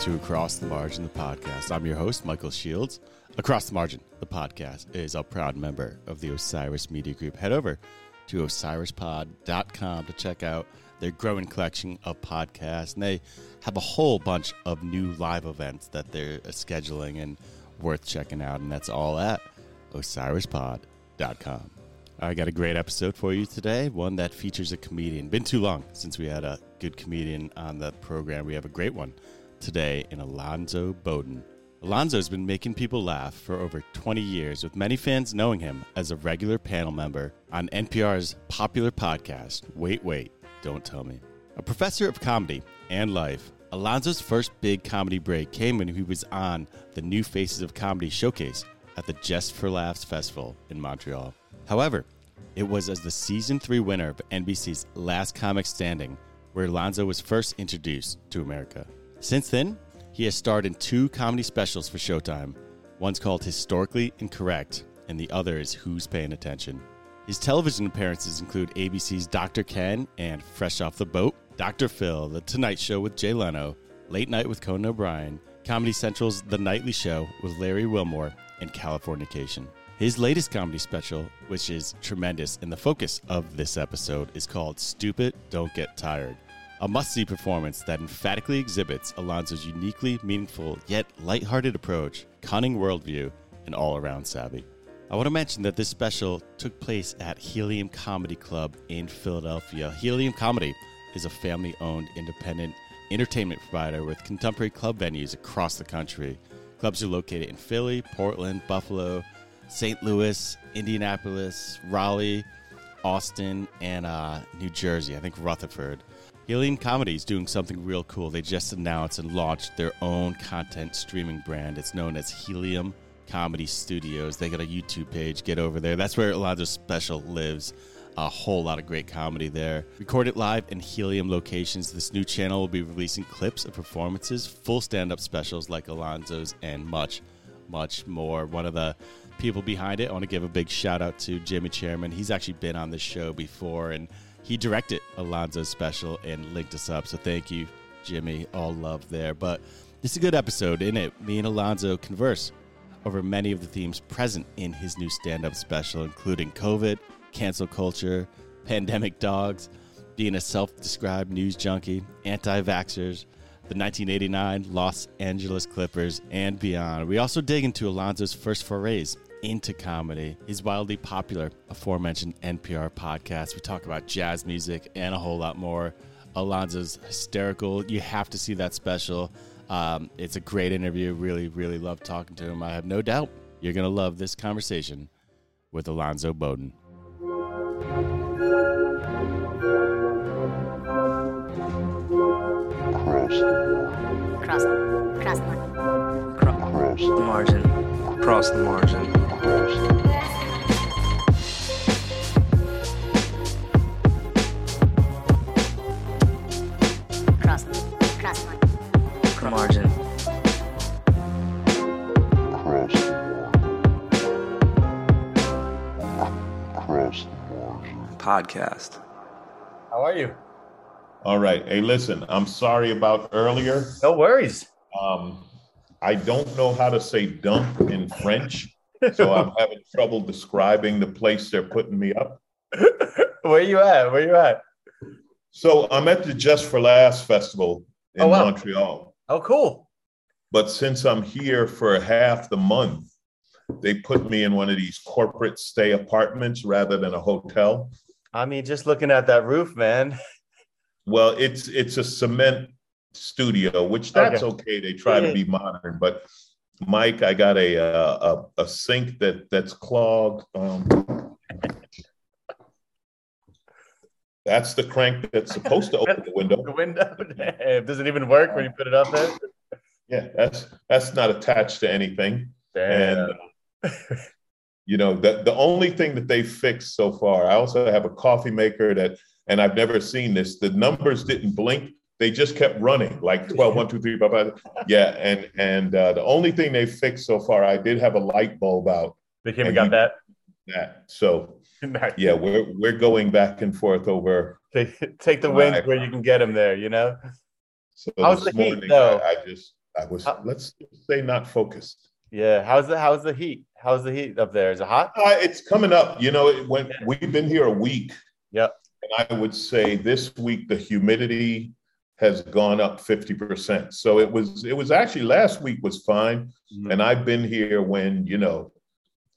to Across the Margin, the podcast. I'm your host, Michael Shields. Across the Margin, the podcast, is a proud member of the Osiris Media Group. Head over to osirispod.com to check out their growing collection of podcasts. And they have a whole bunch of new live events that they're scheduling and worth checking out. And that's all at osirispod.com. I got a great episode for you today, one that features a comedian. Been too long since we had a good comedian on the program. We have a great one today in Alonzo Bodden. Alonzo's been making people laugh for over 20 years, with many fans knowing him as a regular panel member on NPR's popular podcast, Wait, Wait, Don't Tell Me. A professor of comedy and life, Alonzo's first big comedy break came when he was on the New Faces of Comedy showcase at the Just for Laughs Festival in Montreal. However, it was as the season three winner of NBC's Last Comic Standing where Alonzo was first introduced to America. Since then, he has starred in two comedy specials for Showtime. One's called Historically Incorrect, and the other is Who's Paying Attention. His television appearances include ABC's Dr. Ken and Fresh Off the Boat, Dr. Phil, The Tonight Show with Jay Leno, Late Night with Conan O'Brien, Comedy Central's The Nightly Show with Larry Wilmore, and Californication. His latest comedy special, which is tremendous and the focus of this episode, is called Stupid Don't Get Tired. A must see performance that emphatically exhibits Alonzo's uniquely meaningful yet lighthearted approach, cunning worldview, and all around savvy. I want to mention that this special took place at Helium Comedy Club in Philadelphia. Helium Comedy is a family owned independent entertainment provider with contemporary club venues across the country. Clubs are located in Philly, Portland, Buffalo, St. Louis, Indianapolis, Raleigh, Austin, and uh, New Jersey. I think Rutherford. Helium Comedy is doing something real cool. They just announced and launched their own content streaming brand. It's known as Helium Comedy Studios. They got a YouTube page. Get over there. That's where Alonzo Special lives. A whole lot of great comedy there. Recorded live in Helium locations, this new channel will be releasing clips of performances, full stand up specials like Alonzo's, and much, much more. One of the people behind it, I want to give a big shout out to Jimmy Chairman. He's actually been on the show before and he directed Alonzo's special and linked us up. So thank you, Jimmy. All love there. But it's a good episode, in it? Me and Alonzo converse over many of the themes present in his new stand up special, including COVID, cancel culture, pandemic dogs, being a self described news junkie, anti vaxxers, the 1989 Los Angeles Clippers, and beyond. We also dig into Alonzo's first forays into comedy. His wildly popular aforementioned NPR podcast. We talk about jazz music and a whole lot more. Alonzo's hysterical. You have to see that special. Um, it's a great interview. Really, really love talking to him. I have no doubt you're going to love this conversation with Alonzo Bodden. Cross, cross the margin. Cross the margin. Cross the margin. Cross, cross the margin. Margin. Podcast. How are you? All right. Hey, listen, I'm sorry about earlier. No worries. Um, I don't know how to say dump in French, so I'm having trouble describing the place they're putting me up. Where you at? Where you at? So I'm at the Just for Laughs festival in Oh, wow. Montreal. Oh, cool. But since I'm here for half the month, they put me in one of these corporate stay apartments rather than a hotel. I mean, just looking at that roof, man. Well, it's it's a cement studio, which that's okay. They try to be modern, but Mike, I got a uh, a, a sink that that's clogged. Um, that's the crank that's supposed to open the window. The window it doesn't even work when you put it up there. Yeah, that's that's not attached to anything. Damn. And you know, the the only thing that they fixed so far. I also have a coffee maker that, and I've never seen this. The numbers didn't blink; they just kept running, like 12, 1, 2, 3, 5, 5. Yeah, and and uh, the only thing they fixed so far, I did have a light bulb out. They came and and got you- That so that. yeah, we're we're going back and forth over. Take, take the wins where you can get them there, you know? So How's this the heat, though? I, I just I was How- let's say not focused. Yeah. How's the how's the heat? How's the heat up there? Is it hot? Uh, it's coming up. You know, it, when we've been here a week, Yep. and I would say this week the humidity has gone up 50%. So it was it was actually last week was fine. Mhm. And I've been here when, you know,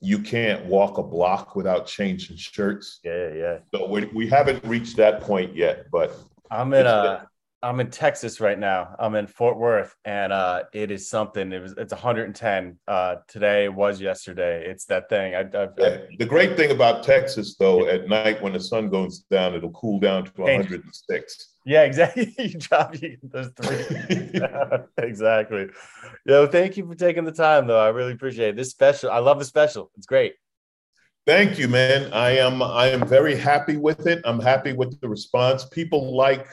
you can't walk a block without changing shirts. Yeah, yeah. So we, we haven't reached that point yet, but I'm in It's uh I'm in Texas right now. I'm in Fort Worth and uh it is something. It was it's 110. Uh today was yesterday. It's that thing. I, I, uh, the great thing about Texas, though, at night when the sun goes down, it'll cool down to Change. 106. Yeah, exactly. you drop you those three. exactly. Yo, thank you for taking the time though. I really appreciate it. This special. I love the special. It's great. Thank you, man. I am I am very happy with it. I'm happy with the response. People like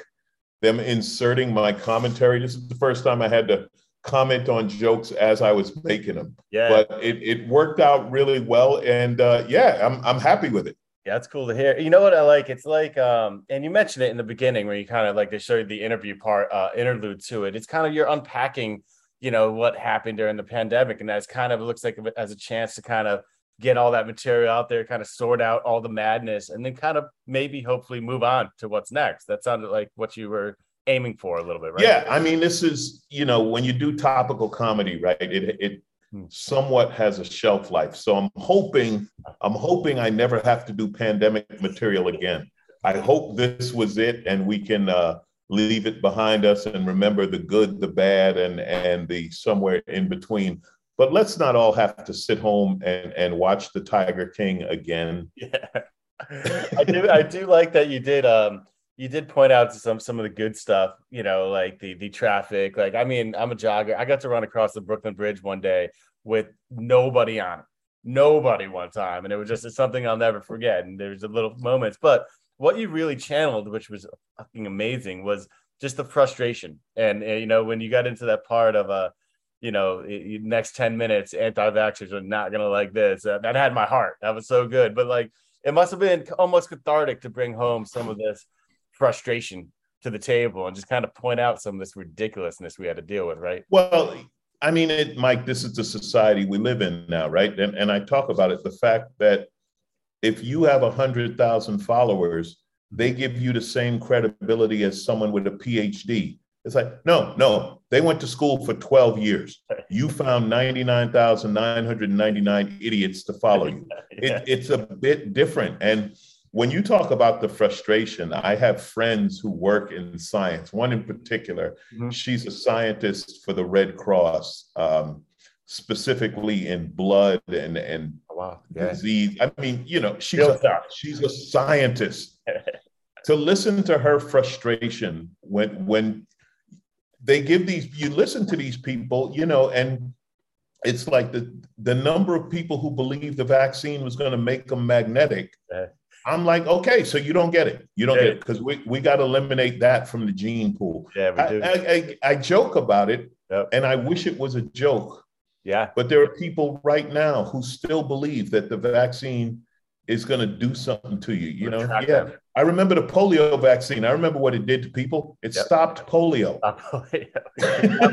them inserting my commentary. This is the first time I had to comment on jokes as I was making them, Yeah. but it, it worked out really well. And uh, yeah, I'm I'm happy with it. Yeah, that's cool to hear. You know what I like? It's like, um, and you mentioned it in the beginning where you kind of like they show you the interview part, uh, interlude to it. It's kind of you're unpacking, you know, what happened during the pandemic, and that's kind of it looks like as a chance to kind of get all that material out there, kind of sort out all the madness, and then kind of maybe hopefully move on to what's next. That sounded like what you were aiming for a little bit, right? Yeah, I mean, this is you know when you do topical comedy, right? It it. Somewhat has a shelf life. So I'm hoping I'm hoping I never have to do pandemic material again. I hope this was it, and we can uh, leave it behind us and remember the good, the bad, and and the somewhere in between. But let's not all have to sit home and and watch the Tiger King again. Yeah. I do I do like that you did um you did point out some some of the good stuff, you know, like the the traffic. Like I mean, I'm a jogger. I got to run across the Brooklyn Bridge one day with nobody on it. Nobody one time. And it was just it's something I'll never forget. And there's a little moments. But what you really channeled, which was fucking amazing, was just the frustration. And, uh, you know, when you got into that part of uh you know, next 10 minutes, anti-vaxxers are not gonna like this. Uh, that had my heart. That was so good. But like it must have been almost cathartic to bring home some of this frustration to the table and just kind of point out some of this ridiculousness we had to deal with, right? Well, I mean, it, Mike, this is the society we live in now, right? And, and I talk about it the fact that if you have 100,000 followers, they give you the same credibility as someone with a PhD. It's like, no, no, they went to school for 12 years. You found 99,999 idiots to follow you. It, it's a bit different. And when you talk about the frustration, I have friends who work in science, one in particular, Mhm. she's a scientist for the Red Cross, um, specifically in blood and, and wow. Yeah. disease. I mean, you know, she's a, she's a scientist. to listen to her frustration when when they give these you listen to these people you know and it's like the the number of people who believe the vaccine was going to make them magnetic Yeah. I'm like okay so you don't get it you don't Yeah. get it because we, we got to eliminate that from the gene pool Yeah, we I, do. I, I, I joke about it Yep. and i wish it was a joke yeah. but there are people right now who still believe that the vaccine is going to do something to you you know Retract yeah. I remember the polio vaccine. I remember what it did to people. It Yep. stopped polio. Polio.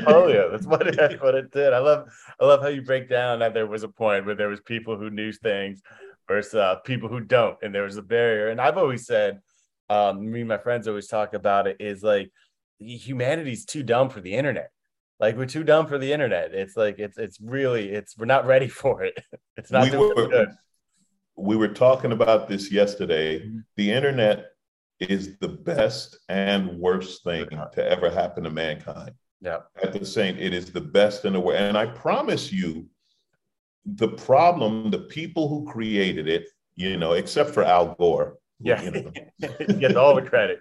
Polio. That's what it, that's what it did. I love I love how you break down that there was a point where there was people who knew things versus uh, people who don't, and there was a barrier. And I've always said, um, me and my friends always talk about it is like humanity's too dumb for the internet. Like we're too dumb for the internet. It's like it's it's really it's we're not ready for it. It's not We were- good. We were talking about this yesterday. Mm-hmm. The internet is the best and worst thing to ever happen to mankind. Yeah. At the same, it is the best in the world. And I promise you, the problem, the people who created it, you know, except for Al Gore, who, Yeah. you know, you get all the credit.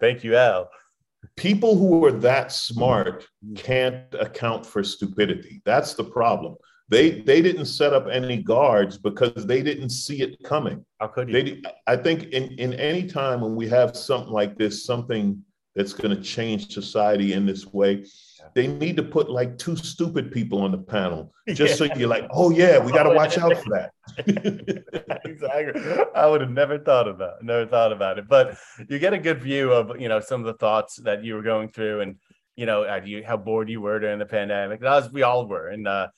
Thank you, Al. people who are that smart can't account for stupidity. That's the problem. They they didn't set up any guards because they didn't see it coming. How could you? They I think in in any time when we have something like this, something that's going to change society in this way, they need to put like two stupid people on the panel just so you're like, oh yeah, we got to watch out for that. exactly. I would have never thought of that. Never thought about it. But you get a good view of you know some of the thoughts that you were going through, and you know, you, how bored you were during the pandemic. As we all were, and uh,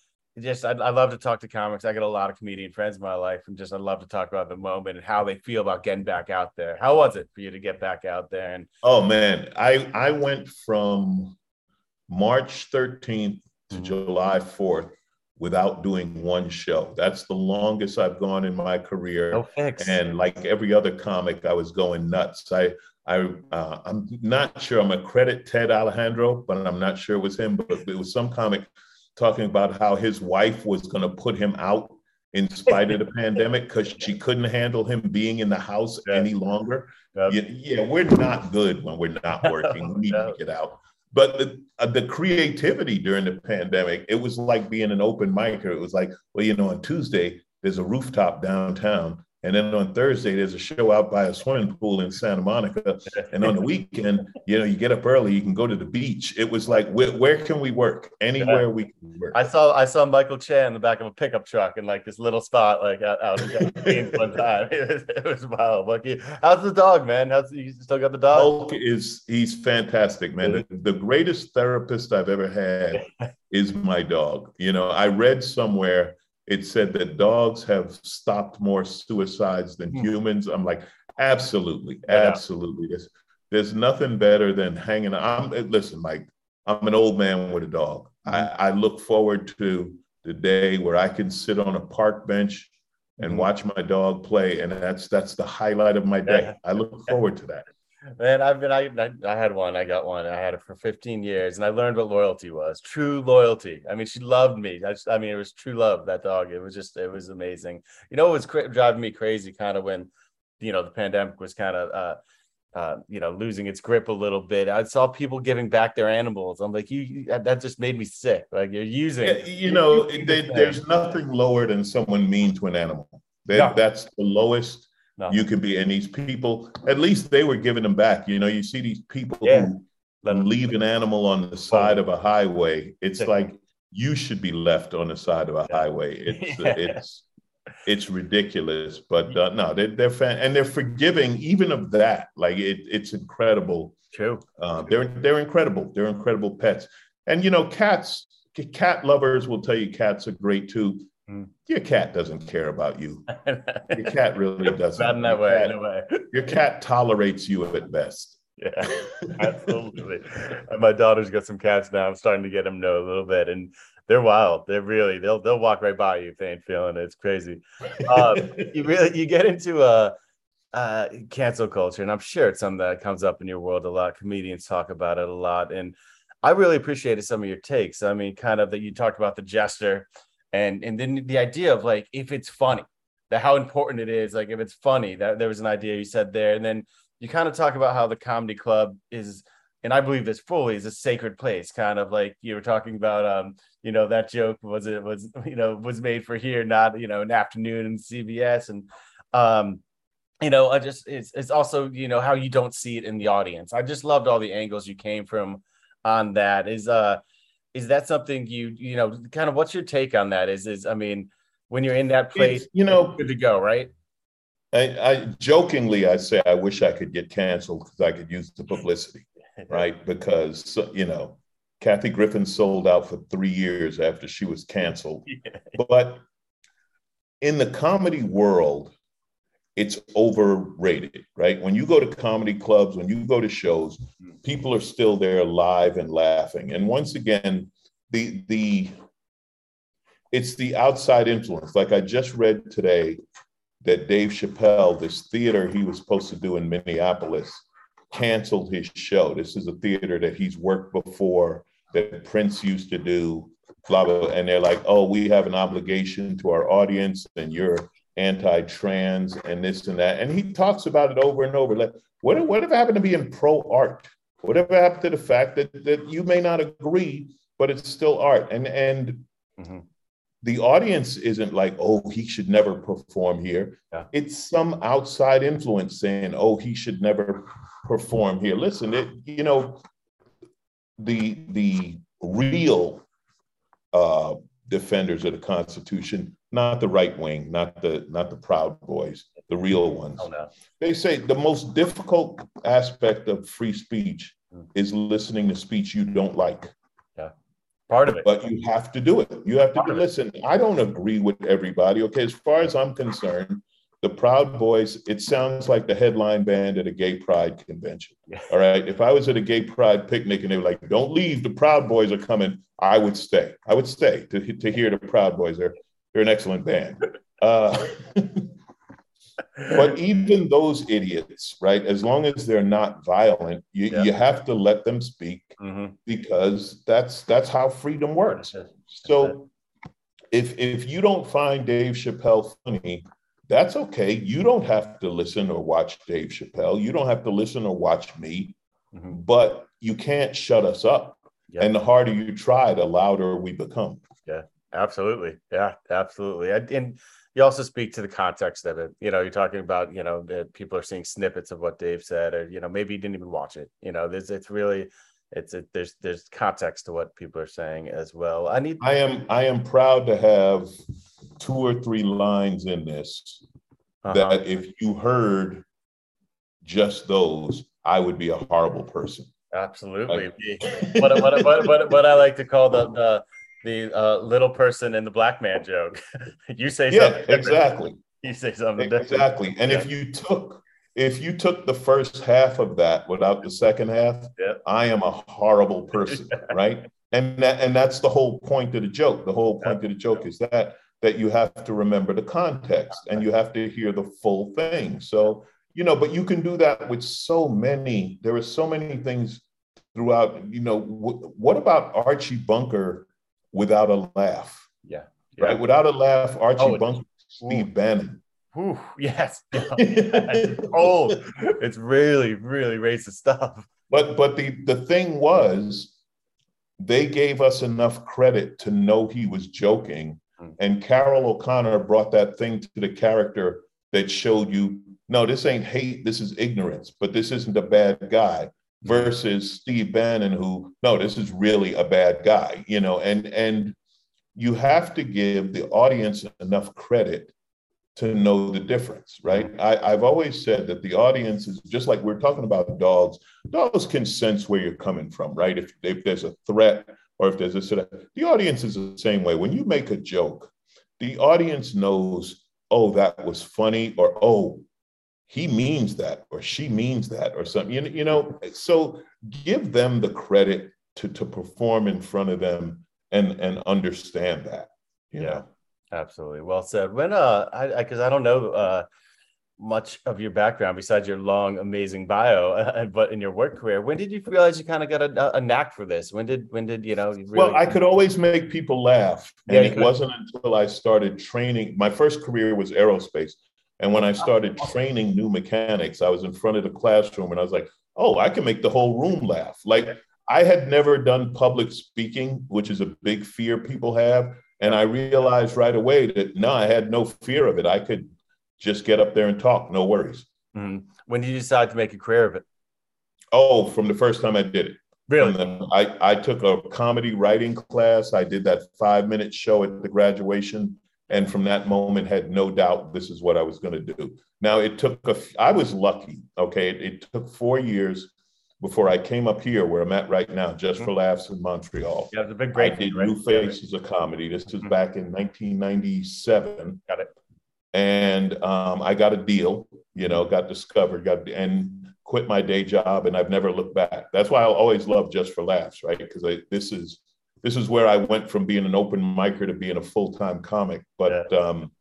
just I, I love to talk to comics. I got a lot of comedian friends in my life, and just I love to talk about the moment and how they feel about getting back out there. How was it for you to get back out there? And oh man, I I went from March 13th to Mhm. July 4th without doing one show. That's the longest I've gone in my career. no fix. and like every other comic, I was going nuts. I, I, uh, I'm not sure. I'm gonna credit Ted Alexandro, but I'm not sure it was him. But it was some comic talking about how his wife was gonna put him out in spite of the pandemic because she couldn't handle him being in the house Yeah. any longer. Yeah, yeah, we're not good when we're not working. We need No. to get out. But the, uh, the creativity during the pandemic, it was like being an open micer. It was like, well, you know, on Tuesday, there's a rooftop downtown. And then on Thursday, there's a show out by a swimming pool in Santa Monica. And on the weekend, you know, you get up early, you can go to the beach. It was like, where, where can we work? Anywhere we can work. I saw I saw Michael Chan in the back of a pickup truck in like this little spot like out, out in Queens one time. It was, it was wild. Lucky. How's the dog, man? How's you still got the dog? Hulk is he's fantastic, man. The, the greatest therapist I've ever had is my dog. You know, I read somewhere it said that dogs have stopped more suicides than Hmm. humans. I'm like, absolutely, Yeah. absolutely. There's, there's nothing better than hanging. I'm listen, Mike. I'm an old man with a dog. I, I look forward to the day where I can sit on a park bench and Mhm. watch my dog play, and that's that's the highlight of my day. Yeah. I look forward to that. Man, I've been I, I had one. I got one. I had it for 15 years, and I learned what loyalty was. True loyalty. I mean, she loved me. I, just- I mean, it was true love. That dog. It was just. It was amazing. You know, it was cra- driving me crazy, kind of when, you know, the pandemic was kind of, uh, uh, you know, losing its grip a little bit. I saw people giving back their animals. I'm like, you. you that just made me sick. Like you're using. Yeah, you know, they, there's nothing lower than someone mean to an animal. No. That's the lowest No. you could be. And these people, at least they were giving them back. You know, you see these people Yeah. who Let leave an animal on the side of a highway. It's Yeah. like you should be left on the side of a highway. It's it's it's ridiculous, but uh, no, they're they're fan- and they're forgiving even of that. Like it, it's incredible. True. Uh, they're they're incredible. They're incredible pets. And you know, cats, cat lovers will tell you cats are great too. Mm. Your cat doesn't care about you. Your cat really doesn't. Bad in that Your way. cat- In a way. Your cat tolerates you at best. Yeah. Absolutely. And my daughter's got some cats now. I'm starting to get them know a little bit, and they're wild. They're really they'll they'll walk right by you if they ain't feeling it. It's crazy. Um, you really you get into a uh, cancel culture, and I'm sure it's something that comes up in your world a lot. Comedians talk about it a lot, and I really appreciated some of your takes. I mean, kind of that you talked about the jester, and and then the idea of like if it's funny, that how important it is. Like if it's funny, that there was an idea you said there, and then you kind of talk about how the comedy club is and i believe this fully is a sacred place kind of like you were talking about um you know that joke was it was you know was made for here not you know an afternoon in cbs and um you know i just it's it's also you know how you don't see it in the audience i just loved all the angles you came from on that is uh is that something you you know kind of what's your take on that is is i mean when you're in that place It's, you know, good to go right I, I jokingly I say I wish I could get canceled because I could use the publicity, right? Because you know, Kathy Griffin sold out for three years after she was canceled. But in the comedy world, it's overrated, right? When you go to comedy clubs, when you go to shows, mm-hmm. people are still there live and laughing. And once again, the the it's the outside influence. Like I just read today that Dave Chappelle, this theater he was supposed to do in Minneapolis, canceled his show. This is a theater that he's worked before that Prince used to do, blah, blah. And they're like, oh, we have an obligation to our audience and you're anti-trans and this and that. And he talks about it over and over. Like, what, whatever happened to being pro-art? Whatever happened to the fact that, that you may not agree, but it's still art. And and Mhm. the audience isn't like, oh, he should never perform here. Yeah. It's some outside influence saying, oh, he should never perform here. Listen, it, you know, the the real uh, defenders of the Constitution, not the right wing, not the not the Proud Boys, the real ones. oh no They say the most difficult aspect of free speech mm. is listening to speech you don't like. Yeah. Part of it. But you have to do it. You have to listen. I don't agree with everybody. Okay. As far as I'm concerned, the Proud Boys, it sounds like the headline band at a gay pride convention. Yeah. All right. If I was at a gay pride picnic and they were like, don't leave, the Proud Boys are coming, I would stay. I would stay to, to hear the Proud Boys. They're, they're an excellent band. Uh, but even those idiots, right? As long as they're not violent, you, yeah. you have to let them speak mm-hmm. because that's that's how freedom works. So if if you don't find Dave Chappelle funny, that's okay. You don't have to listen or watch Dave Chappelle. You don't have to listen or watch me, mm-hmm. but you can't shut us up. Yeah. And the harder you try, the louder we become. Yeah, absolutely. Yeah, absolutely. And you also speak to the context of it. You know, you're talking about, you know, that people are seeing snippets of what Dave said, or, you know, maybe he didn't even watch it. You know, there's, it's really, it's, it, there's, there's context to what people are saying as well. I need, I am, I am proud to have two or three lines in this uh-huh. that if you heard just those, I would be a horrible person. Absolutely. Like, what, what, what, what, what I like to call the, the, the uh, little person in the black man joke. you say yeah, something exactly. You say something exactly. Different. And yeah. if you took if you took the first half of that without the second half, yeah. I am a horrible person, right? And that and that's the whole point of the joke. The whole point of the joke is that that you have to remember the context and you have to hear the full thing. So you know, but you can do that with so many. There are so many things throughout. You know, w- what about Archie Bunker? Without a laugh. Yeah. yeah. Right. Without a laugh, Archie oh, Bunker, Steve. Bannon. Ooh, yes. it's old. It's really, really racist stuff. But but the the thing was, they gave us enough credit to know he was joking. Mm. And Carroll O'Connor brought that thing to the character that showed you, no, this ain't hate, this is ignorance, but this isn't a bad guy versus Steve Bannon, who no, this is really a bad guy, you know, and and you have to give the audience enough credit to know the difference, right? I, have always said that the audience is just like we're talking about dogs. Dogs can sense where you're coming from, right? If, if there's a threat or if there's a sort the audience is the same way. When you make a joke, the audience knows, oh, that was funny, or oh, he means that or she means that or something. You, you know, so give them the credit to to perform in front of them and and understand that. yeah, know? absolutely. Well said. When uh, I because I, I, don't know uh much of your background besides your long, amazing bio, uh, but in your work career, when did you realize you kind of got a, a knack for this? When did when did you know? You really... Well, I could always make people laugh, and yeah, it could. wasn't until I started training. My first career was aerospace. And when I started training new mechanics, I was in front of the classroom and I was like, oh, I can make the whole room laugh. Like I had never done public speaking, which is a big fear people have. And I realized right away that no, I had no fear of it. I could just get up there and talk, no worries. Mm-hmm. When did you decide to make a career of it? Oh, from the first time I did it. Really? I, I took a comedy writing class. I did that five minute show at the graduation and from that moment had no doubt this is what I was going to do. Now it took a, I was lucky. Okay, it, it, took four years before I came up here where I'm at right now, just for laughs in Montreal. Yeah, it's a big break. I did right? New Faces of Comedy. This was mm-hmm. back in 1997. Got it. And um, I got a deal. You know, got discovered, got and quit my day job, and I've never looked back. That's why I always love Just for Laughs, right? Because this is this is where I went from being an open micer to being a full time comic. But yeah. Um,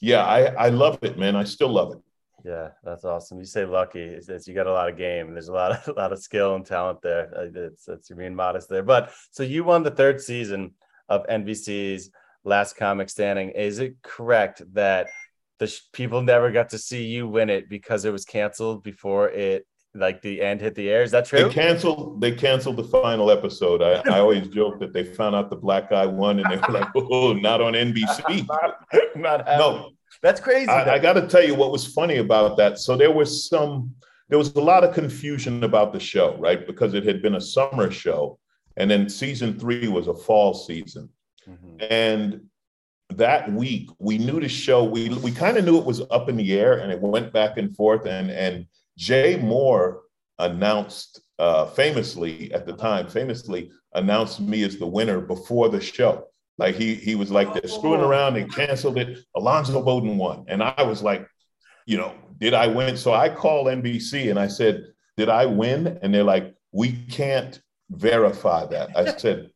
yeah, I, I love it, man. I still love it. Yeah, that's awesome. You say lucky. It's, it's, you got a lot of game. There's a lot of a lot of skill and talent there. Uh, it's, it's you're being modest there. But so you won the third season of NBC's Last Comic Standing. Is it correct that the sh- people never got to see you win it because it was canceled before it like the end hit the air. Is that true? They canceled. They canceled the final episode. I, I always joke that they found out the black guy won, and they were like, "Oh, not on NBC." not, not no, that's crazy. I, I got to tell you what was funny about that. So there was some. There was a lot of confusion about the show, right? Because it had been a summer show, and then season three was a fall season, mm-hmm. and that week we knew the show. We we kind of knew it was up in the air, and it went back and forth, and and Jay Mohr announced uh, famously at the time, famously announced me as the winner before the show. Like he he was like they're screwing around, they canceled it. Alonzo Bodden won, and I was like, you know, did I win? So I called NBC and I said, did I win? And they're like, we can't verify that. I said,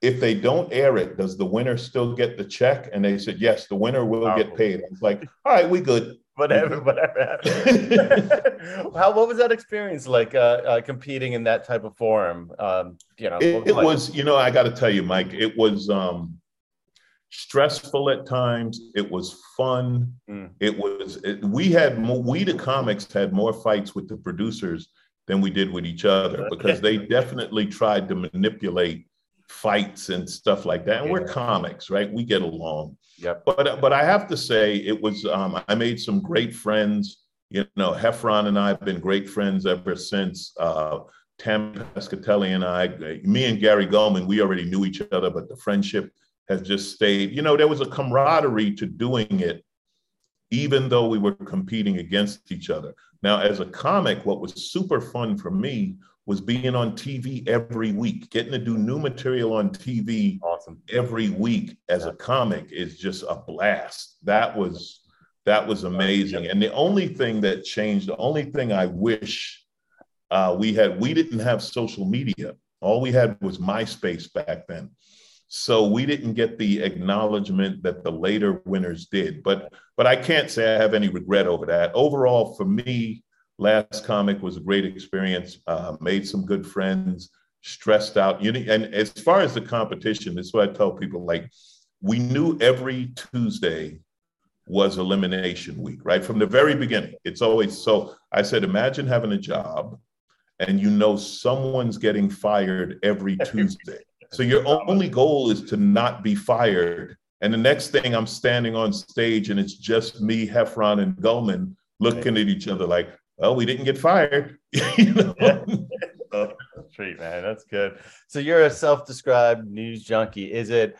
if they don't air it, does the winner still get the check? And they said, yes, the winner will get paid. I was like, all right, we good. Whatever, whatever. How what was that experience like uh, uh, competing in that type of forum? Um, you know, It, it like- was, you know, I got to tell you, Mike, it was um, stressful at times. It was fun. Mm. It was. It, we had more. We the comics had more fights with the producers than we did with each other because they definitely tried to manipulate fights and stuff like that. And we're comics, right? We get along. Yep. But but I have to say, it was. Um, I made some great friends. You know, Heffron and I have been great friends ever since. Uh, Tam Pescatelli and I, me and Gary Gulman, we already knew each other, but the friendship has just stayed. You know, there was a camaraderie to doing it, even though we were competing against each other. Now, as a comic, what was super fun for me was being on TV every week, getting to do new material on TV awesome. every week as a comic is just a blast. That was that was amazing. And the only thing that changed, the only thing I wish uh, we had, we didn't have social media. All we had was MySpace back then. So we didn't get the acknowledgement that the later winners did. But but I can't say I have any regret over that. Overall, for me, last comic was a great experience. Uh, made some good friends. Stressed out. You and as far as the competition, this is what I tell people: like we knew every Tuesday was elimination week, right? From the very beginning. It's always so. I said, imagine having a job and you know someone's getting fired every Tuesday. So your only goal is to not be fired. And the next thing I'm standing on stage and it's just me, Heffron, and Gulman looking at each other like, well, we didn't get fired. you know? Treat man, that's good. So you're a self-described news junkie. Is it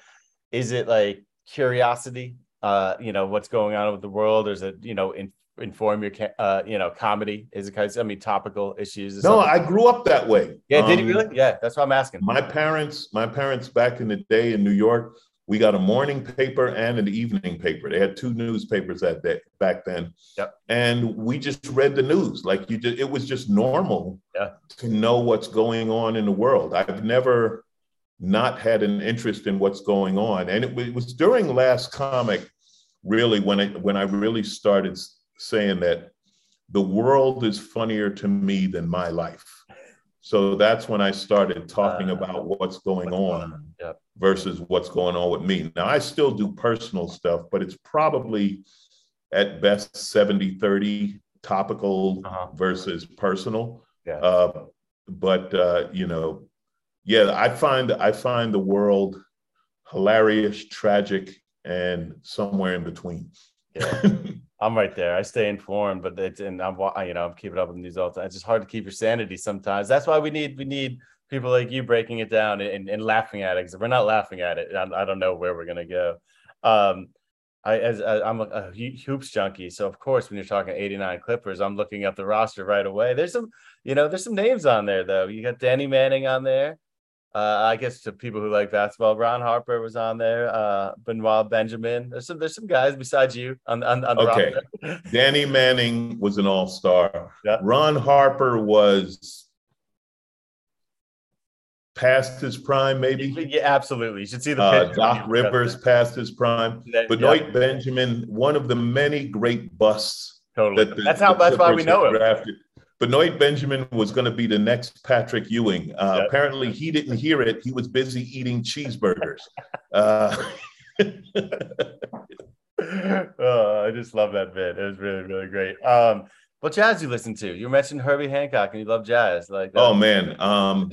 is it like curiosity? Uh, you know what's going on with the world, or is it you know in, inform your uh you know comedy? Is it kind of I mean topical issues? no. I grew up that way. yeah. Did you Um, really? Yeah, that's what I'm asking. My parents, my parents back in the day in New York, we got a morning paper and an evening paper. They had two newspapers that day back then. Yep. And we just read the news. Like you just it was just normal Yeah. to know what's going on in the world. I've never not had an interest in what's going on. And it, it was during last comic, really, when I when I really started saying that the world is funnier to me than my life. So that's when I started talking Uh, about what's going on Yeah. versus what's going on with me. Now, I still do personal stuff, but it's probably at best 70 30 topical Uh-huh. versus personal. Yeah. Uh, but, uh, you know, yeah, I find I find the world hilarious, tragic, and somewhere in between. Yeah. I'm right there. I stay informed, but it's and I'm you know I'm keeping up with the news all the time. It's just hard to keep your sanity sometimes. That's why we need we need people like you breaking it down and, and laughing at it. Because if we're not laughing at it, I, I don't know where we're gonna go. Um, I as I, I'm a, a hoops junkie, so of course when you're talking 89 Clippers, I'm looking up the roster right away. There's some you know there's some names on there though. You got Danny Manning on there. Uh, I guess to people who like basketball, Ron Harper was on there. Uh, Benoit Benjamin. There's some there's some guys besides you on on, on the Okay. roster. Danny Manning was an all star. Yeah. Ron Harper was past his prime, maybe. Yeah, absolutely. You should see the Uh, picture. Doc Rivers past his prime. Yeah, Benoit Benjamin, one of the many great busts totally. that the, that's how. That's why we know him. drafted. Benoit Benjamin was going to be the next Patrick Ewing. Uh, Yeah. Apparently, he didn't hear it. He was busy eating cheeseburgers. uh, oh, I just love that bit. It was really, really great. Um, what jazz you listen to? You mentioned Herbie Hancock, and you love jazz. Like, oh uh, man, um?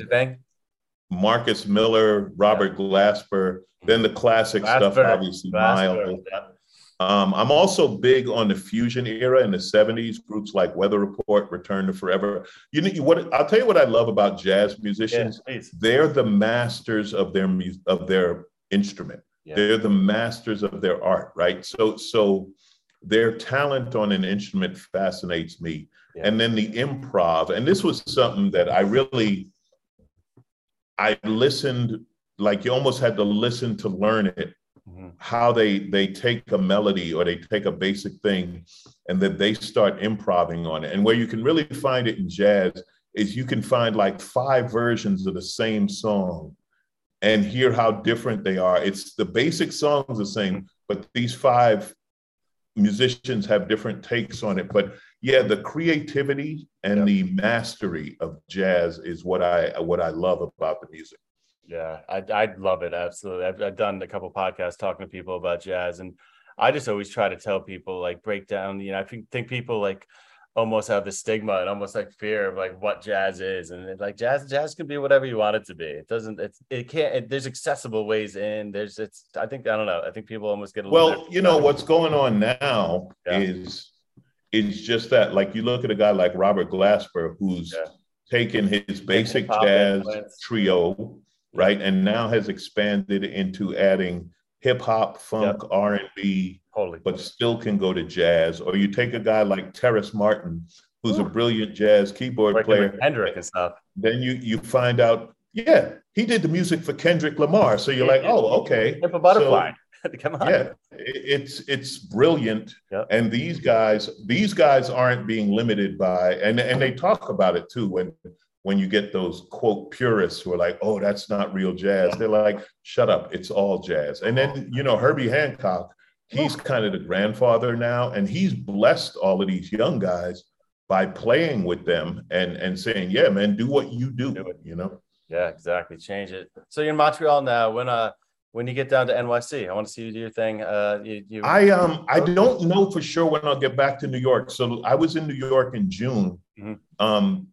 Marcus Miller, Robert Glasper, then the classic stuff, obviously Glasper, Miles. yeah. Um, I'm also big on the fusion era in the 70s, groups like Weather Report, Return to Forever. You know what I'll tell you what I love about jazz musicians. please. They're the masters of their of their instrument. Yeah. They're the masters of their art, right? So so their talent on an instrument fascinates me. Yeah. and then the improv. And this was something that I really, I listened like you almost had to listen to learn it. Mhm. How they they take a melody or they take a basic thing, and then they start improvising on it. And where you can really find it in jazz is you can find like five versions of the same song and hear how different they are. It's the basic song's the same, but these five musicians have different takes on it. But yeah, the creativity and the mastery of jazz is what I what I love about the music. Yeah, I I love it absolutely. I've, I've done a couple podcasts talking to people about jazz, and I just always try to tell people like break down. You know, I think think people like almost have the stigma and almost like fear of like what jazz is, and it's like jazz jazz can be whatever you want it to be. It doesn't. It's it can't. It, there's accessible ways in. There's it's. I think I don't know. I think people almost get a little. Well, you know what's going on now Yeah. is is just that like you look at a guy like Robert Glasper who's Yeah. taken his basic jazz trio, right, and now has expanded into adding hip hop, funk, R and B, but still can go to jazz. Or you take a guy like Terrace Martin, who's a brilliant jazz keyboard Working player. with Kendrick and stuff. Then you you find out, yeah, he did the music for Kendrick Lamar. So you're like, oh, okay. Hip a butterfly. Come on. Yeah, it's it's brilliant. Yep. And these guys, these guys aren't being limited by, and and they talk about it too when when you get those quote purists who are like, oh, that's not real jazz. They're like, shut up, it's all jazz. And then you know Herbie Hancock, he's kind of the grandfather now, and he's blessed all of these young guys by playing with them and and saying, yeah, man, do what you do. Do. You know. Yeah, exactly. Change it. So you're in Montreal now. When uh when you get down to NYC, I want to see you do your thing. Uh you, you I um I don't know for sure when I'll get back to New York. So I was in New York in June. Mhm. Um,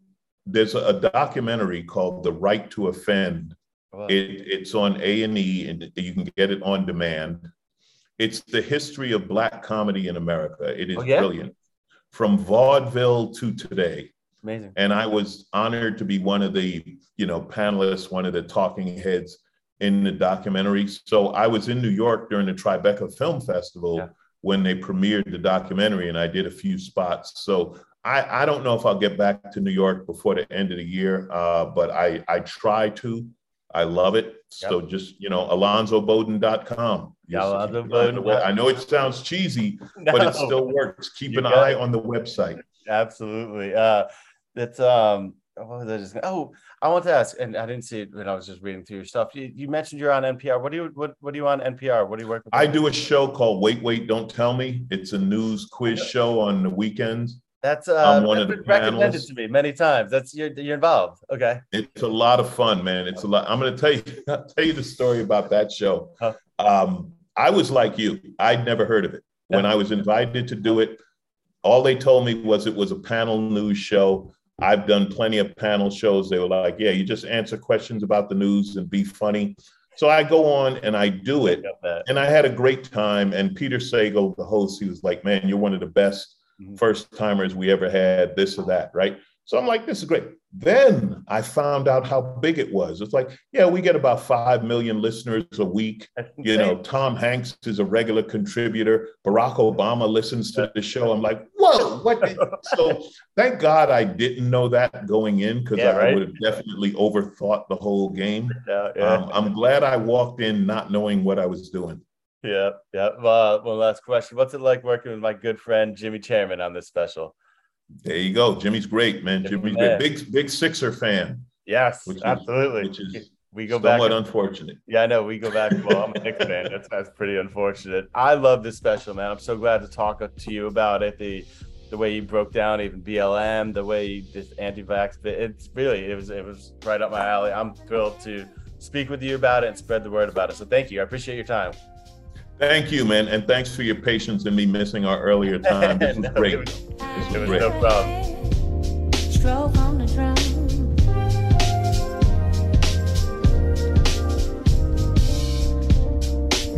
there's a, documentary called "The Right to Offend." Well, It, it's on A and E, and you can get it on demand. It's the history of black comedy in America. It is Oh, yeah? brilliant, from vaudeville to today amazing. and I was honored to be one of the, you know, panelists, one of the talking heads in the documentary. So I was in New York during the Tribeca Film Festival Yeah. when they premiered the documentary, and I did a few spots. So I, I don't know if I'll get back to New York before the end of the year, uh, but I I try to. I love it. So just you know, alonzobodden.com. Yeah, Alonzo an eye on the Bodden. I know it sounds cheesy, but it still works. Keep You an eye it. on the website. absolutely. Uh that's um what was I just oh I want to ask, and I didn't see it when I was just reading through your stuff. You, you mentioned you're on NPR. What do you what what do you on NPR? What do you work with? I do a show called Wait, Wait, Don't Tell Me. It's a news quiz show on the weekends. That's uh I'm one that's of the recommended panelists. to me many times. That's you're you're involved. Okay. It's a lot of fun, man. It's a lot. I'm going to tell you, I'll tell you the story about that show. Huh. Um, I was like you. I'd never heard of it. When I was invited to do it, all they told me was it was a panel news show. I've done plenty of panel shows. They were like, yeah, you just answer questions about the news and be funny. So I go on and I do it. That. and I had a great time. And Peter Sagal, the host, he was like, "Man, you're one of the best. First timers we ever had. This or that, right?" So I'm like, "This is great." Then I found out how big it was. It's like, yeah, we get about five million listeners a week. You know. Tom Hanks is a regular contributor. Barack Obama listens to the show. I'm like, whoa, what? so thank God I didn't know that going in because Yeah, I right. would have definitely overthought the whole game. yeah, yeah. Um, I'm glad I walked in not knowing what I was doing. Yeah, yeah. Uh, one last question. What's it like working with my good friend Jimmy Chairman on this special? There you go. Jimmy's great, man. Jimmy's man. great. Big, big Sixer fan. Yes, Which is- absolutely. which is we go back. Somewhat unfortunate. yeah, I know. We go back. Well, I'm a Knicks fan. That's that's pretty unfortunate. I love this special, man. I'm so glad to talk to you about it. The the way you broke down even BLM, the way you this anti-vax. It's really it was it was right up my alley. I'm thrilled to speak with you about it and spread the word about it. So thank you. I appreciate your time. Thank you, man. And thanks for your patience in me missing our earlier time. This was No, great. It was, This was was great. no problem. Stroke on the drum.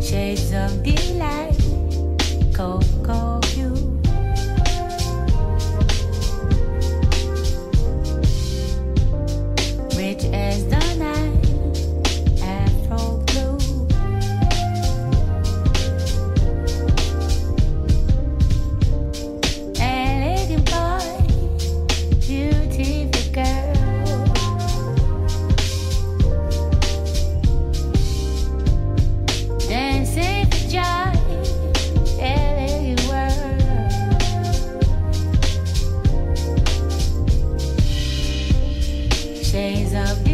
Shades of delight, cocoa of